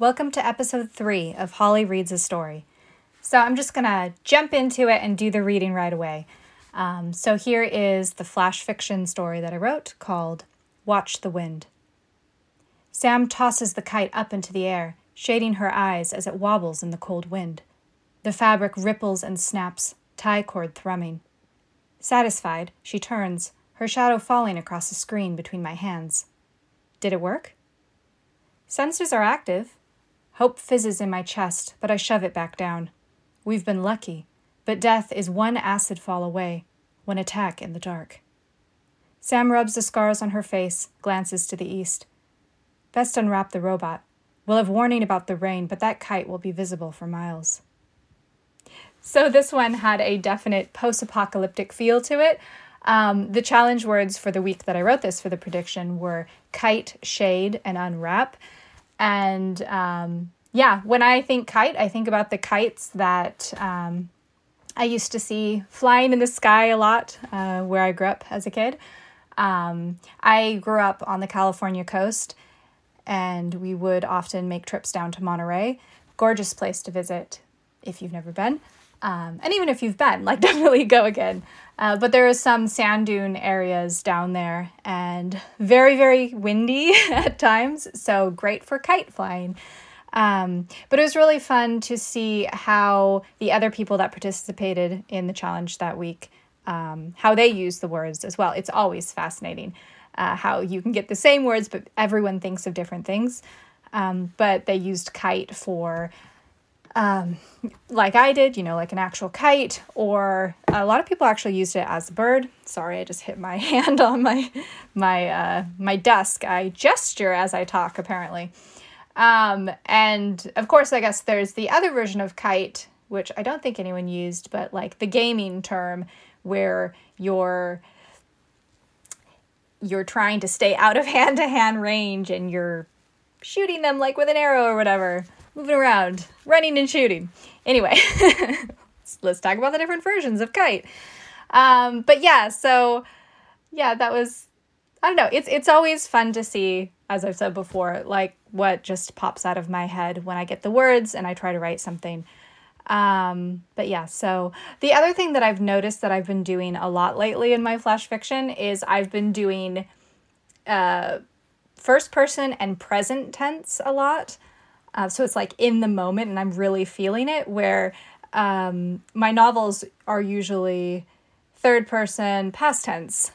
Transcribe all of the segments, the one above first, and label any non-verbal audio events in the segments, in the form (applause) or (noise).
Welcome to episode three of Holly Reads a Story. So, I'm just gonna jump into it and do the reading right away. Um, so, here is the flash fiction story that I wrote called Watch the Wind. Sam tosses the kite up into the air, shading her eyes as it wobbles in the cold wind. The fabric ripples and snaps, tie cord thrumming. Satisfied, she turns, her shadow falling across the screen between my hands. Did it work? Sensors are active. Hope fizzes in my chest, but I shove it back down. We've been lucky, but death is one acid fall away, one attack in the dark. Sam rubs the scars on her face, glances to the east. Best unwrap the robot. We'll have warning about the rain, but that kite will be visible for miles. So this one had a definite post apocalyptic feel to it. Um, the challenge words for the week that I wrote this for the prediction were kite, shade, and unwrap. And um, yeah, when I think kite, I think about the kites that um, I used to see flying in the sky a lot uh, where I grew up as a kid. Um, I grew up on the California coast, and we would often make trips down to Monterey. Gorgeous place to visit if you've never been. Um, and even if you've been, like, (laughs) definitely go again. Uh, but there are some sand dune areas down there and very, very windy (laughs) at times. So great for kite flying. Um, but it was really fun to see how the other people that participated in the challenge that week, um, how they use the words as well. It's always fascinating uh, how you can get the same words, but everyone thinks of different things. Um, but they used kite for um, like I did, you know, like an actual kite, or a lot of people actually used it as a bird. Sorry, I just hit my (laughs) hand on my my uh, my desk. I gesture as I talk, apparently. Um, and of course, I guess there's the other version of kite, which I don't think anyone used, but like the gaming term where you're you're trying to stay out of hand to hand range and you're shooting them like with an arrow or whatever moving around, running and shooting. Anyway, (laughs) let's talk about the different versions of kite. Um, but yeah, so yeah, that was I don't know. It's it's always fun to see, as I've said before, like what just pops out of my head when I get the words and I try to write something. Um, but yeah, so the other thing that I've noticed that I've been doing a lot lately in my flash fiction is I've been doing uh, first person and present tense a lot. Uh, so it's like in the moment and I'm really feeling it, where um, my novels are usually third person, past tense.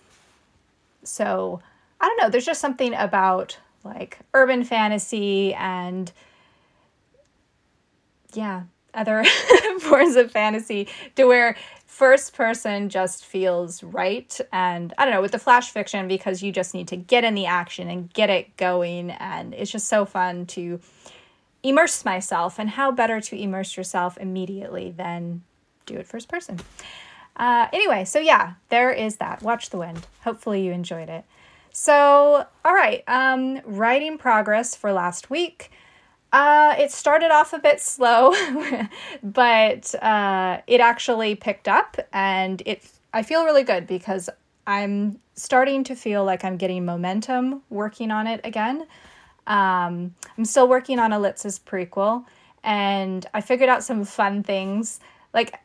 So I don't know, there's just something about like urban fantasy and yeah, other (laughs) forms of fantasy to where first person just feels right. And I don't know, with the flash fiction, because you just need to get in the action and get it going. And it's just so fun to immerse myself. And how better to immerse yourself immediately than do it first person? Uh, anyway, so yeah, there is that. Watch the wind. Hopefully, you enjoyed it. So, all right, um, writing progress for last week. Uh, it started off a bit slow, (laughs) but uh, it actually picked up, and it. I feel really good because I'm starting to feel like I'm getting momentum working on it again. Um, I'm still working on Elitz's prequel, and I figured out some fun things. Like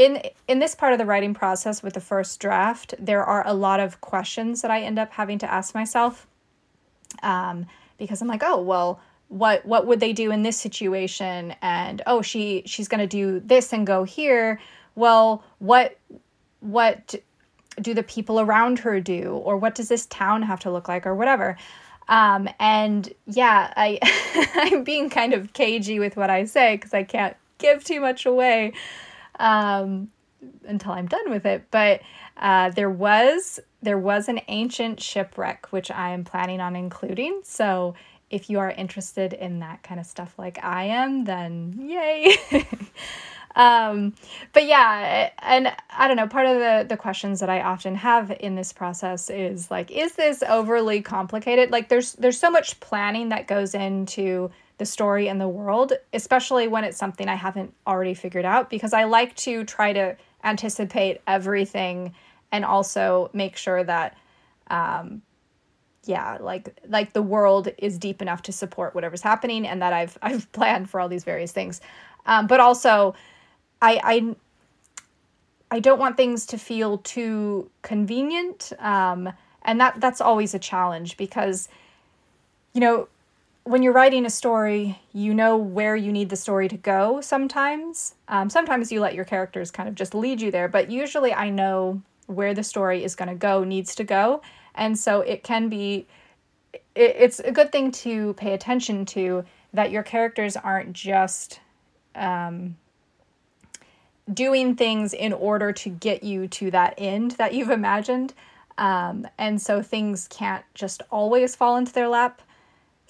in in this part of the writing process with the first draft, there are a lot of questions that I end up having to ask myself, um, because I'm like, oh well, what what would they do in this situation? And oh, she she's gonna do this and go here. Well, what what do the people around her do, or what does this town have to look like, or whatever. Um, and yeah, I (laughs) I'm being kind of cagey with what I say because I can't give too much away um, until I'm done with it. But uh, there was there was an ancient shipwreck which I am planning on including. So if you are interested in that kind of stuff like I am, then yay. (laughs) um, but yeah, and I don't know, part of the, the questions that I often have in this process is like, is this overly complicated? Like there's there's so much planning that goes into the story and the world, especially when it's something I haven't already figured out, because I like to try to anticipate everything and also make sure that um, yeah, like like the world is deep enough to support whatever's happening, and that I've (laughs) I've planned for all these various things. Um, but also, I I I don't want things to feel too convenient, um, and that that's always a challenge because, you know, when you're writing a story, you know where you need the story to go. Sometimes, um, sometimes you let your characters kind of just lead you there, but usually I know where the story is going to go, needs to go, and so it can be. It, it's a good thing to pay attention to that your characters aren't just um, doing things in order to get you to that end that you've imagined. Um, and so things can't just always fall into their lap.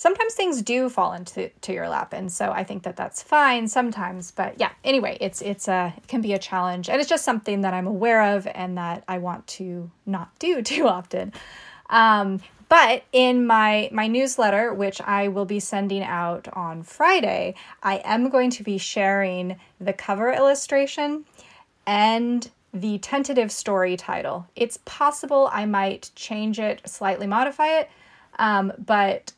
Sometimes things do fall into to your lap, and so I think that that's fine sometimes. But yeah, anyway, it's it's a it can be a challenge, and it's just something that I'm aware of and that I want to not do (laughs) too often. Um, but in my my newsletter, which I will be sending out on Friday, I am going to be sharing the cover illustration and the tentative story title. It's possible I might change it, slightly modify it, um, but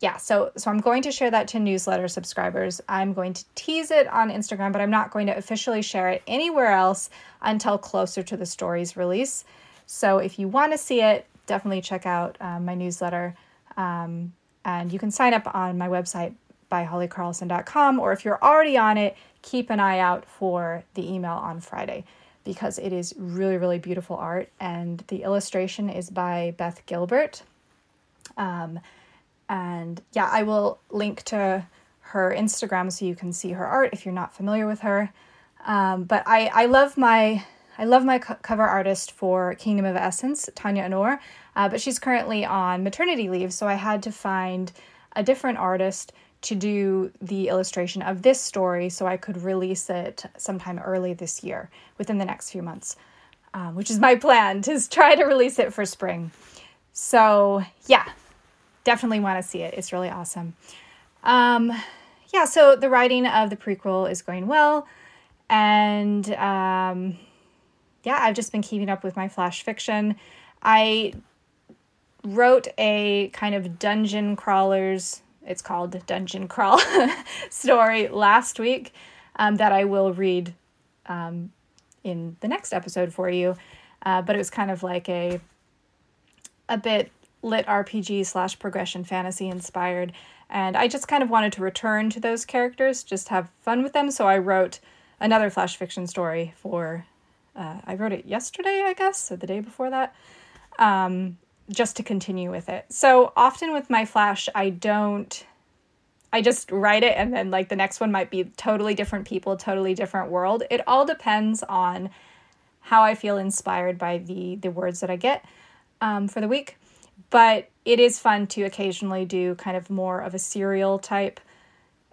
yeah, so so I'm going to share that to newsletter subscribers. I'm going to tease it on Instagram, but I'm not going to officially share it anywhere else until closer to the story's release. So if you want to see it, definitely check out um, my newsletter. Um, and you can sign up on my website by hollycarlson.com, or if you're already on it, keep an eye out for the email on Friday because it is really, really beautiful art. And the illustration is by Beth Gilbert. Um, and yeah, I will link to her Instagram so you can see her art if you're not familiar with her. Um, but I, I love my I love my co- cover artist for Kingdom of Essence, Tanya Anor, uh, but she's currently on maternity leave, so I had to find a different artist to do the illustration of this story so I could release it sometime early this year, within the next few months, um, which is my plan (laughs) to try to release it for spring. So, yeah, definitely want to see it. It's really awesome. Um, yeah, so the writing of the prequel is going well. And um, yeah, I've just been keeping up with my flash fiction. I wrote a kind of dungeon crawlers, it's called Dungeon Crawl (laughs) story last week um, that I will read um, in the next episode for you. Uh, but it was kind of like a a bit lit RPG slash progression fantasy inspired. And I just kind of wanted to return to those characters, just have fun with them. So I wrote another flash fiction story for uh, I wrote it yesterday, I guess, or the day before that, um, just to continue with it. So often with my Flash, I don't, I just write it and then like the next one might be totally different people, totally different world. It all depends on how I feel inspired by the the words that I get um, for the week. But it is fun to occasionally do kind of more of a serial type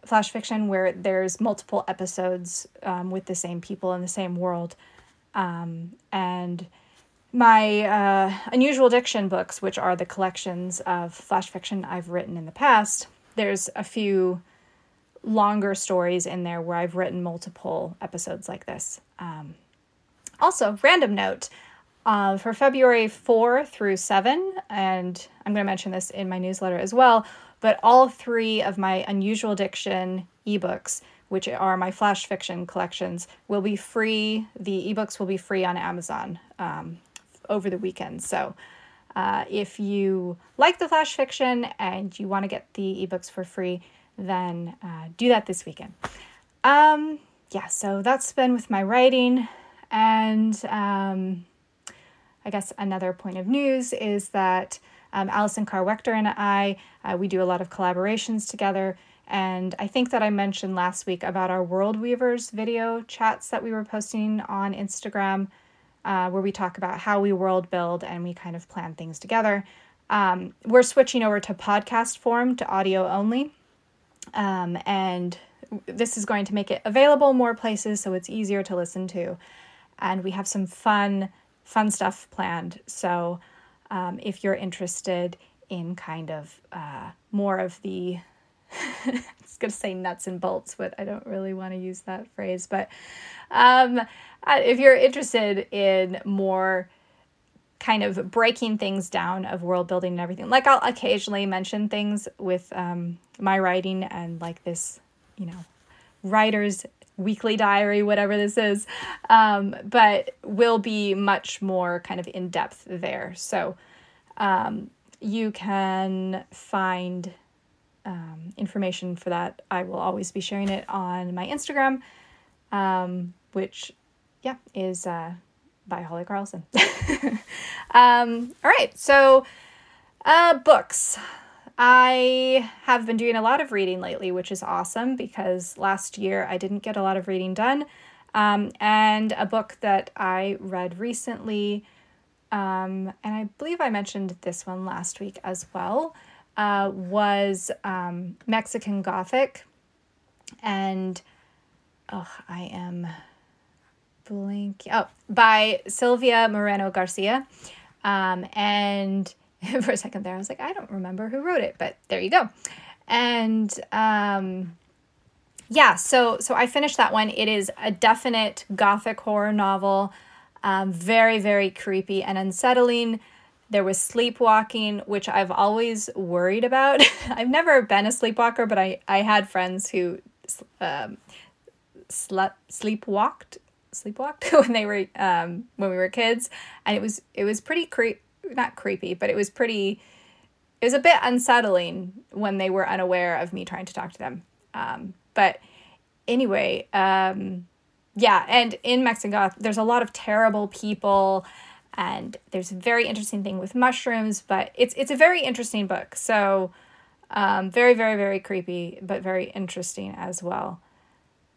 flash fiction where there's multiple episodes um, with the same people in the same world. Um, and my uh, unusual diction books, which are the collections of flash fiction I've written in the past, there's a few longer stories in there where I've written multiple episodes like this. Um, also, random note uh, for February 4 through 7, and I'm going to mention this in my newsletter as well, but all three of my unusual diction ebooks which are my flash fiction collections, will be free. The ebooks will be free on Amazon um, over the weekend. So uh, if you like the flash fiction and you want to get the ebooks for free, then uh, do that this weekend. Um, yeah, so that's been with my writing. And um, I guess another point of news is that um, Allison Carr Waechter and I, uh, we do a lot of collaborations together. And I think that I mentioned last week about our World Weavers video chats that we were posting on Instagram, uh, where we talk about how we world build and we kind of plan things together. Um, we're switching over to podcast form to audio only. Um, and this is going to make it available more places so it's easier to listen to. And we have some fun, fun stuff planned. So um, if you're interested in kind of uh, more of the (laughs) I was going to say nuts and bolts, but I don't really want to use that phrase. But um, if you're interested in more kind of breaking things down of world building and everything. Like I'll occasionally mention things with um, my writing and like this, you know, writer's weekly diary, whatever this is, um, but will be much more kind of in depth there. So um, you can find um, information for that. I will always be sharing it on my Instagram, um, which, yeah, is uh, by Holly Carlson. (laughs) um, all right, so uh, books. I have been doing a lot of reading lately, which is awesome because last year I didn't get a lot of reading done. Um, and a book that I read recently, um, and I believe I mentioned this one last week as well, uh, was um, Mexican Gothic. And oh, I am blanking. Oh, by Silvia Moreno Garcia. Um, and (laughs) for a second there, I was like, I don't remember who wrote it, but there you go. And um, yeah, so so I finished that one. It is a definite gothic horror novel, um, very very creepy and unsettling. There was sleepwalking, which I've always worried about. (laughs) I've never been a sleepwalker, but I I had friends who um, slept sleepwalked sleepwalked (laughs) when they were um, when we were kids, and it was it was pretty creepy not creepy, but it was pretty it was a bit unsettling when they were unaware of me trying to talk to them. Um, but anyway, um, yeah, and in Mexico, there's a lot of terrible people, and there's a very interesting thing with mushrooms. But it's it's a very interesting book. So um, very very very creepy, but very interesting as well.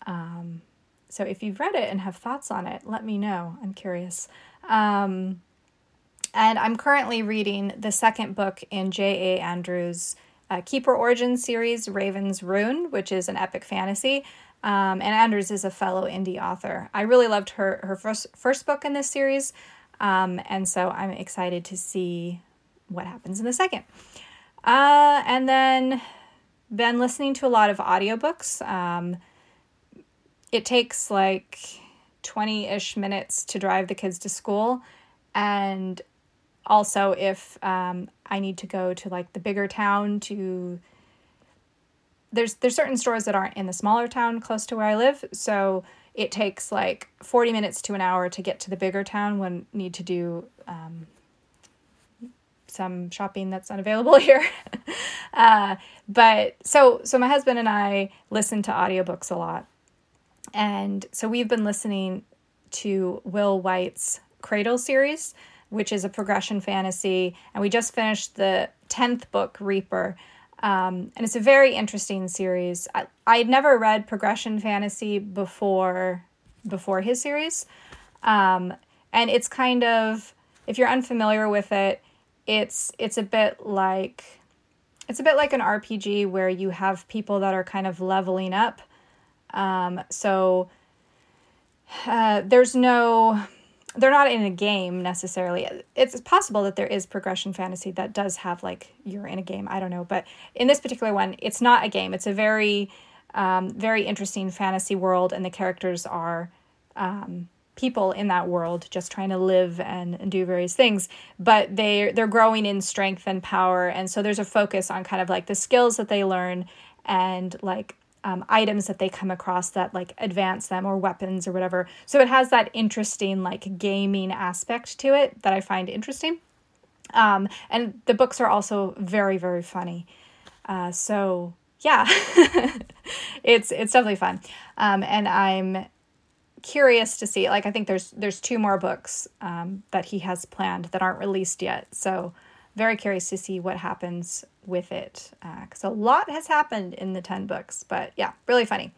Um, so if you've read it and have thoughts on it, let me know. I'm curious. Um, and I'm currently reading the second book in J.A. Andrews' uh, Keeper Origin series, Raven's Ruin, which is an epic fantasy. Um, and Andrews is a fellow indie author. I really loved her her first first book in this series, um, and so I'm excited to see what happens in the second. Uh, and then been listening to a lot of audiobooks. Um, it takes like 20 ish minutes to drive the kids to school. And also if um, I need to go to like the bigger town to there's there's certain stores that aren't in the smaller town close to where I live, so it takes like 40 minutes to an hour to get to the bigger town when need to do um, some shopping that's unavailable (laughs) here. uh, but so so my husband and I listen to audiobooks a lot. And so we've been listening to Will Wight's Cradle series which is a progression fantasy. And we just finished the 10th book, Reaper. Um, and it's a very interesting series. I, I had never read progression fantasy before before his series. Um, and it's kind of if you're unfamiliar with it, it's it's a bit like it's a bit like an RPG where you have people that are kind of leveling up. Um, so uh, there's no they're not in a game necessarily. It's possible that there is progression fantasy that does have like you're in a game. I don't know, but in this particular one, it's not a game. It's a very, um, very interesting fantasy world, and the characters are um, people in that world just trying to live and, and do various things. But they they're growing in strength and power, and so there's a focus on kind of like the skills that they learn and like um, items that they come across that like advance them or weapons or whatever. So it has that interesting like gaming aspect to it that I find interesting. Um, and the books are also very very funny. Uh, so yeah, (laughs) it's it's definitely fun. Um, and I'm curious to see like I think there's there's two more books um, that he has planned that aren't released yet. So very curious to see what happens with it because uh, a lot has happened in the 10 books but yeah really funny.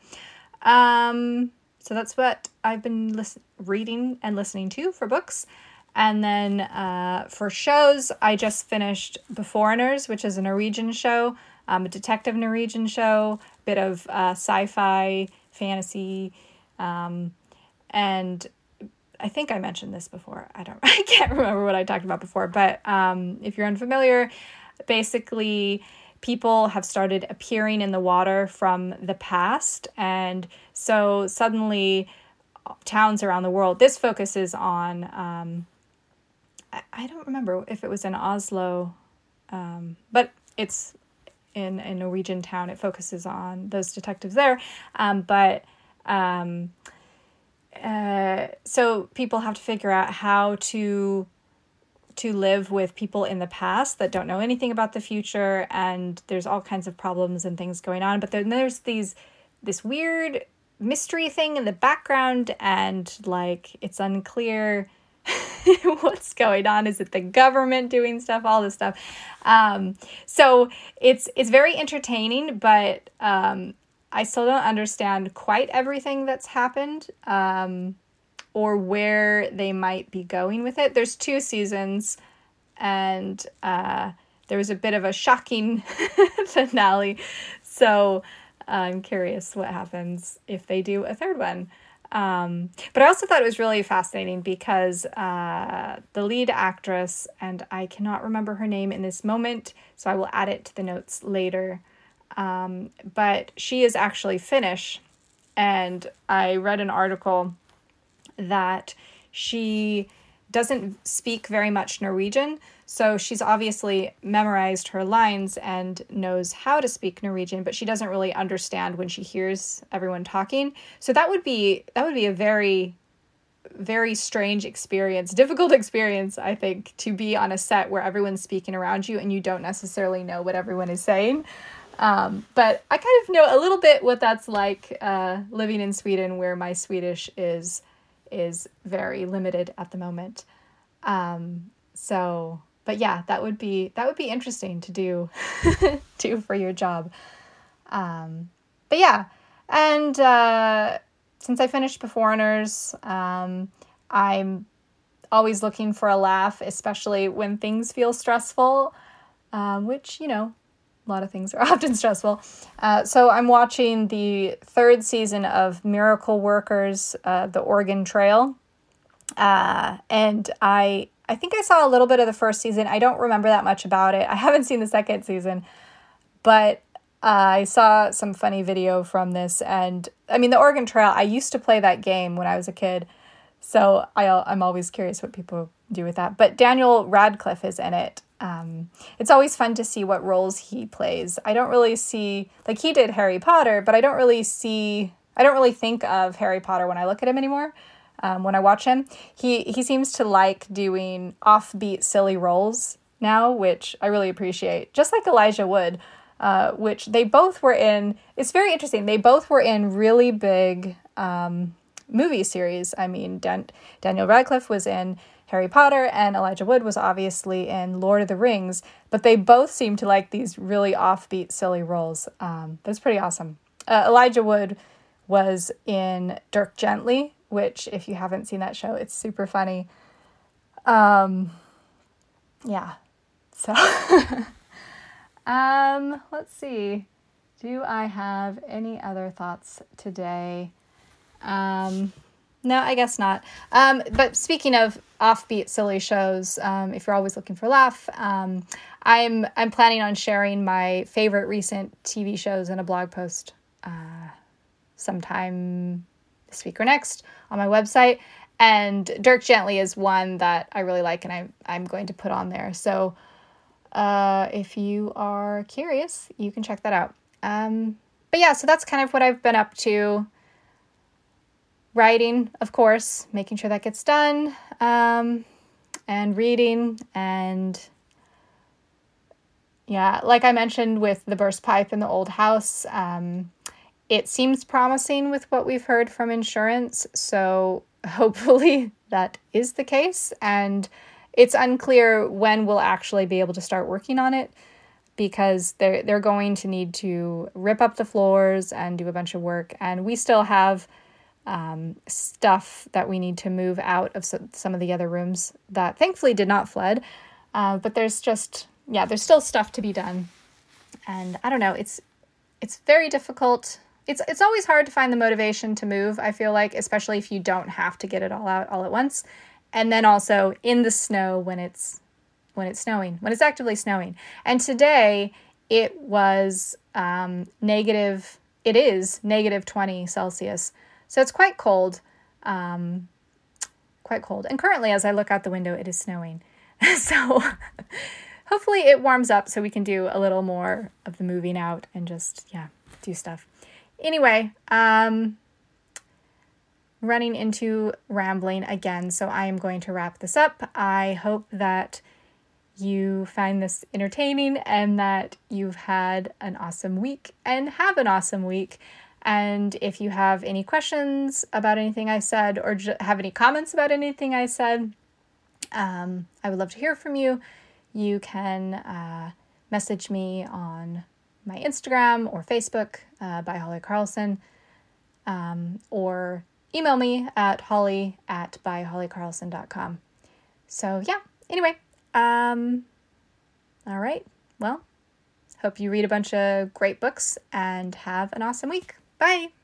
Um, so that's what i've been listen- reading and listening to for books. And then uh, for shows i just finished beforeigners which is a norwegian show um, a detective norwegian show bit of uh, sci-fi fantasy um, and I think I mentioned this before. I don't (laughs) I can't remember what I talked about before, but um, if you're unfamiliar, basically people have started appearing in the water from the past and so suddenly towns around the world this focuses on um, I, I don't remember if it was in Oslo, um, but it's in a Norwegian town. It focuses on those detectives there. Um, but um, uh, so people have to figure out how to to live with people in the past that don't know anything about the future and there's all kinds of problems and things going on. But then there's these this weird mystery thing in the background and like it's unclear (laughs) what's going on. Is it the government doing stuff all this stuff? Um, so it's it's very entertaining but um, i still don't understand quite everything that's happened um, or where they might be going with it there's two seasons and uh, there was a bit of a shocking (laughs) finale so I'm curious what happens if they do a third one. Um, but I also thought it was really fascinating because uh, the lead actress, and I cannot remember her name in this moment, so I will add it to the notes later. Um, but she is actually Finnish, and I read an article that she doesn't speak very much Norwegian, so she's obviously memorized her lines and knows how to speak Norwegian, but she doesn't really understand when she hears everyone talking. So that would be that would be a very very strange experience, difficult (laughs) experience, I think, to be on a set where everyone's speaking around you and you don't necessarily know what everyone is saying. Um, but I kind of know a little bit what that's like uh, living in Sweden, where my Swedish is is very limited at the moment. Um, so but yeah, that would be that would be interesting to do (laughs) do for your job. Um, but yeah, and uh, since I finished Beforeigners, um, I'm always looking for a laugh, especially when things feel stressful, um, which you know a lot of things are (laughs) often stressful. Uh, so I'm watching the third season of Miracle Workers, uh, The Oregon Trail. Uh, and I I think I saw a little bit of the first season. I don't remember that much about it. I (laughs) haven't seen the second season, but uh, I saw some funny video from this. And I mean, the Oregon Trail, I used to play that game when I was a kid. So I, I'm always curious what people do with that. But Daniel Radcliffe is in it. Um, it's always fun to see what roles he plays. I don't really see, like, he did Harry Potter, but I don't really see, I don't really think of Harry Potter when I look at him anymore um, when I watch him. He he seems to like doing offbeat, silly roles now, which I really appreciate. Just like Elijah Wood, uh, which they both were in. It's very interesting. They both were in really big um, movie series. I mean, Dan- Daniel Radcliffe was in Harry Potter, and Elijah Wood was obviously in Lord of the Rings. But they both seem to like these really offbeat, silly roles. Um, that's pretty awesome. Uh, Elijah Wood was in Dirk Gently, which if you haven't seen that show, it's super funny. Um yeah. So (laughs) um let's see. Do I have any other thoughts today? Um no, I guess not. Um, but speaking of offbeat silly shows, um, if you're always looking for laugh, um, I'm I'm planning on sharing my favorite recent TV shows in a blog post uh, sometime this week or next on my website. And Dirk Gently is one that I really like and I'm I'm going to put on there. So uh, if you are curious, you can check that out. Um, but yeah, so that's kind of what I've been up to. Writing, of course, making sure that gets done, um, and reading, and yeah, like I mentioned with the burst pipe in the old house, um, it seems promising with what we've heard from insurance, so (laughs) hopefully that is the case. And it's unclear when we'll actually be able to start working on it because they're they're going to need to rip up the floors and do a bunch of work. And we still have um, stuff that we need to move out of some of the other rooms that thankfully did not flood. Uh, but there's just yeah, there's still stuff to be done, and I don't know. It's it's very difficult it's it's always hard to find the motivation to move i feel like especially if you don't have to get it all out all at once and then also in the snow when it's when it's snowing when it's actively snowing and today it was um, negative it is negative 20 celsius so it's quite cold um, quite cold and currently as i look out the window it is snowing (laughs) so hopefully it warms up so we can do a little more of the moving out and just, yeah, do stuff. Anyway, um, running into rambling again, so I am going to wrap this up. I hope that you find this entertaining and that you've had an awesome week and have an awesome week. And if you have any questions about anything I said or have any comments about anything I said, um, I would love to hear from you. You can uh, message me on my Instagram or Facebook uh, by Holly Carlson, um, or email me at holly at byhollycarlson.com. So, yeah, anyway, um, all right. Well, hope you read a bunch of great books and have an awesome week. Bye.